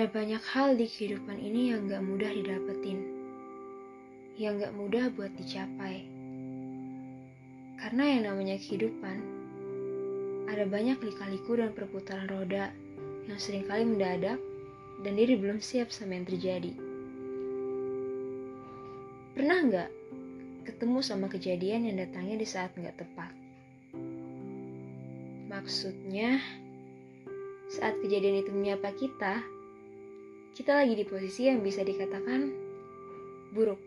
Ada banyak hal di kehidupan ini yang gak mudah didapetin. Yang gak mudah buat dicapai. Karena yang namanya kehidupan, ada banyak lika-liku dan perputaran roda yang sering kali mendadak dan diri belum siap sama yang terjadi. Pernah nggak ketemu sama kejadian yang datangnya di saat nggak tepat? Maksudnya, saat kejadian itu menyapa kita, kita lagi di posisi yang bisa dikatakan buruk.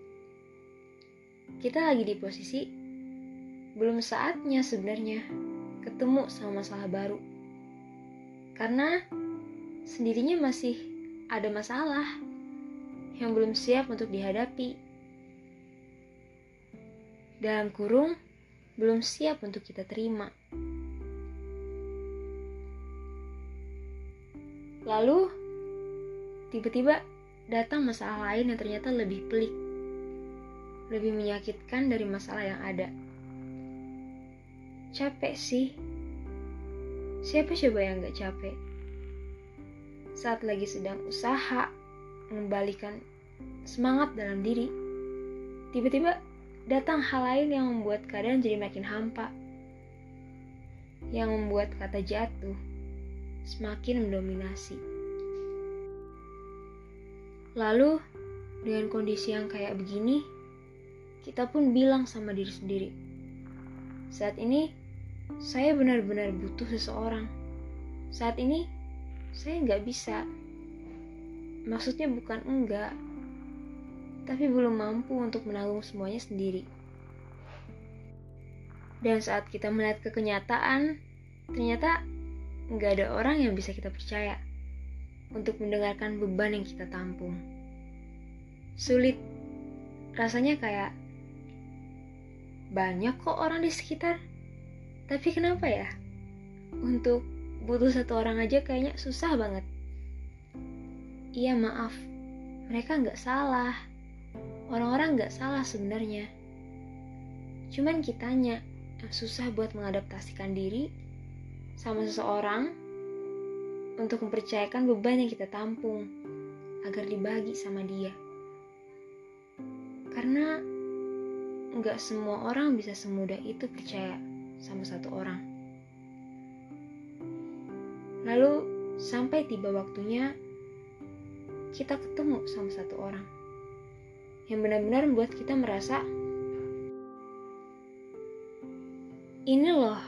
Kita lagi di posisi belum saatnya sebenarnya ketemu sama masalah baru. Karena sendirinya masih ada masalah yang belum siap untuk dihadapi. Dalam kurung, belum siap untuk kita terima. Lalu, tiba-tiba datang masalah lain yang ternyata lebih pelik, lebih menyakitkan dari masalah yang ada. Capek sih. Siapa coba yang gak capek? Saat lagi sedang usaha mengembalikan semangat dalam diri, tiba-tiba datang hal lain yang membuat keadaan jadi makin hampa. Yang membuat kata jatuh semakin mendominasi. Lalu, dengan kondisi yang kayak begini, kita pun bilang sama diri sendiri, saat ini saya benar-benar butuh seseorang. Saat ini, saya nggak bisa. Maksudnya bukan enggak, tapi belum mampu untuk menanggung semuanya sendiri. Dan saat kita melihat ke kenyataan, ternyata nggak ada orang yang bisa kita percaya untuk mendengarkan beban yang kita tampung. Sulit, rasanya kayak banyak kok orang di sekitar, tapi kenapa ya? Untuk butuh satu orang aja kayaknya susah banget. Iya maaf, mereka nggak salah. Orang-orang nggak salah sebenarnya. Cuman kitanya yang susah buat mengadaptasikan diri sama seseorang untuk mempercayakan beban yang kita tampung agar dibagi sama dia. Karena nggak semua orang bisa semudah itu percaya sama satu orang. Lalu sampai tiba waktunya kita ketemu sama satu orang yang benar-benar membuat kita merasa ini loh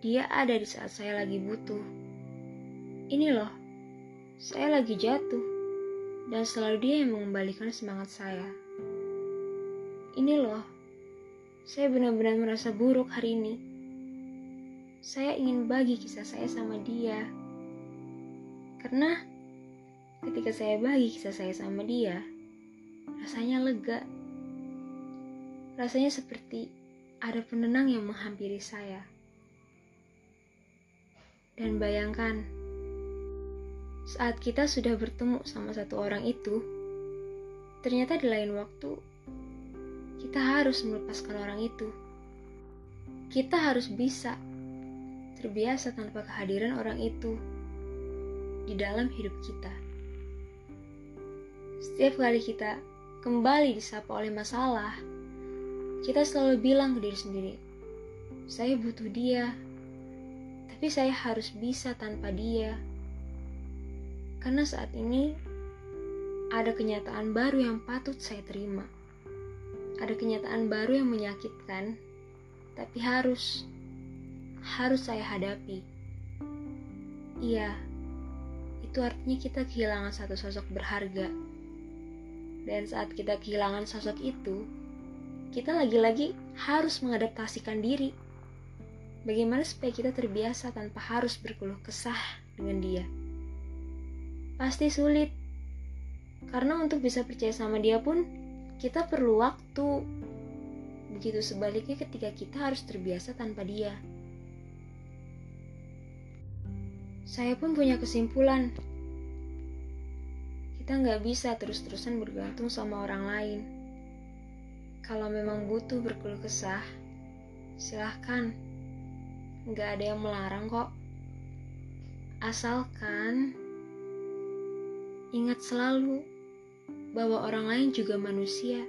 dia ada di saat saya lagi butuh. Ini loh, saya lagi jatuh dan selalu dia yang mengembalikan semangat saya. Ini loh, saya benar-benar merasa buruk hari ini. Saya ingin bagi kisah saya sama dia. Karena ketika saya bagi kisah saya sama dia, rasanya lega. Rasanya seperti ada penenang yang menghampiri saya. Dan bayangkan, saat kita sudah bertemu sama satu orang itu, ternyata di lain waktu kita harus melepaskan orang itu. Kita harus bisa terbiasa tanpa kehadiran orang itu di dalam hidup kita. Setiap kali kita kembali disapa oleh masalah, kita selalu bilang ke diri sendiri, "Saya butuh dia, tapi saya harus bisa tanpa dia. Karena saat ini ada kenyataan baru yang patut saya terima. Ada kenyataan baru yang menyakitkan, tapi harus harus saya hadapi. Iya, itu artinya kita kehilangan satu sosok berharga. Dan saat kita kehilangan sosok itu, kita lagi-lagi harus mengadaptasikan diri Bagaimana supaya kita terbiasa tanpa harus berkeluh kesah dengan dia? Pasti sulit. Karena untuk bisa percaya sama dia pun, kita perlu waktu. Begitu sebaliknya ketika kita harus terbiasa tanpa dia. Saya pun punya kesimpulan. Kita nggak bisa terus-terusan bergantung sama orang lain. Kalau memang butuh berkeluh kesah, silahkan Nggak ada yang melarang kok. Asalkan Ingat selalu bahwa orang lain juga manusia.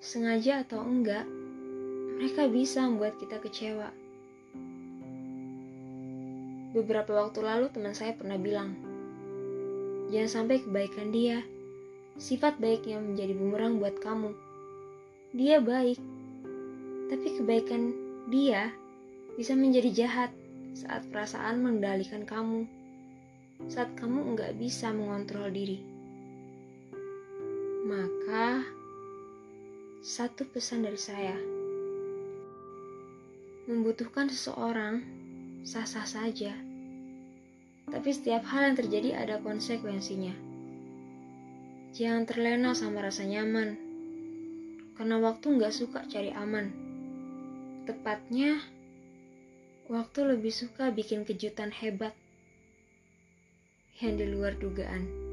Sengaja atau enggak, mereka bisa membuat kita kecewa. Beberapa waktu lalu teman saya pernah bilang, jangan sampai kebaikan dia, sifat baiknya menjadi bumerang buat kamu. Dia baik, tapi kebaikan dia bisa menjadi jahat saat perasaan mengendalikan kamu, saat kamu nggak bisa mengontrol diri. Maka, satu pesan dari saya membutuhkan seseorang sah-sah saja. Tapi setiap hal yang terjadi ada konsekuensinya. Jangan terlena sama rasa nyaman. Karena waktu nggak suka cari aman. Tepatnya, waktu lebih suka bikin kejutan hebat yang di luar dugaan.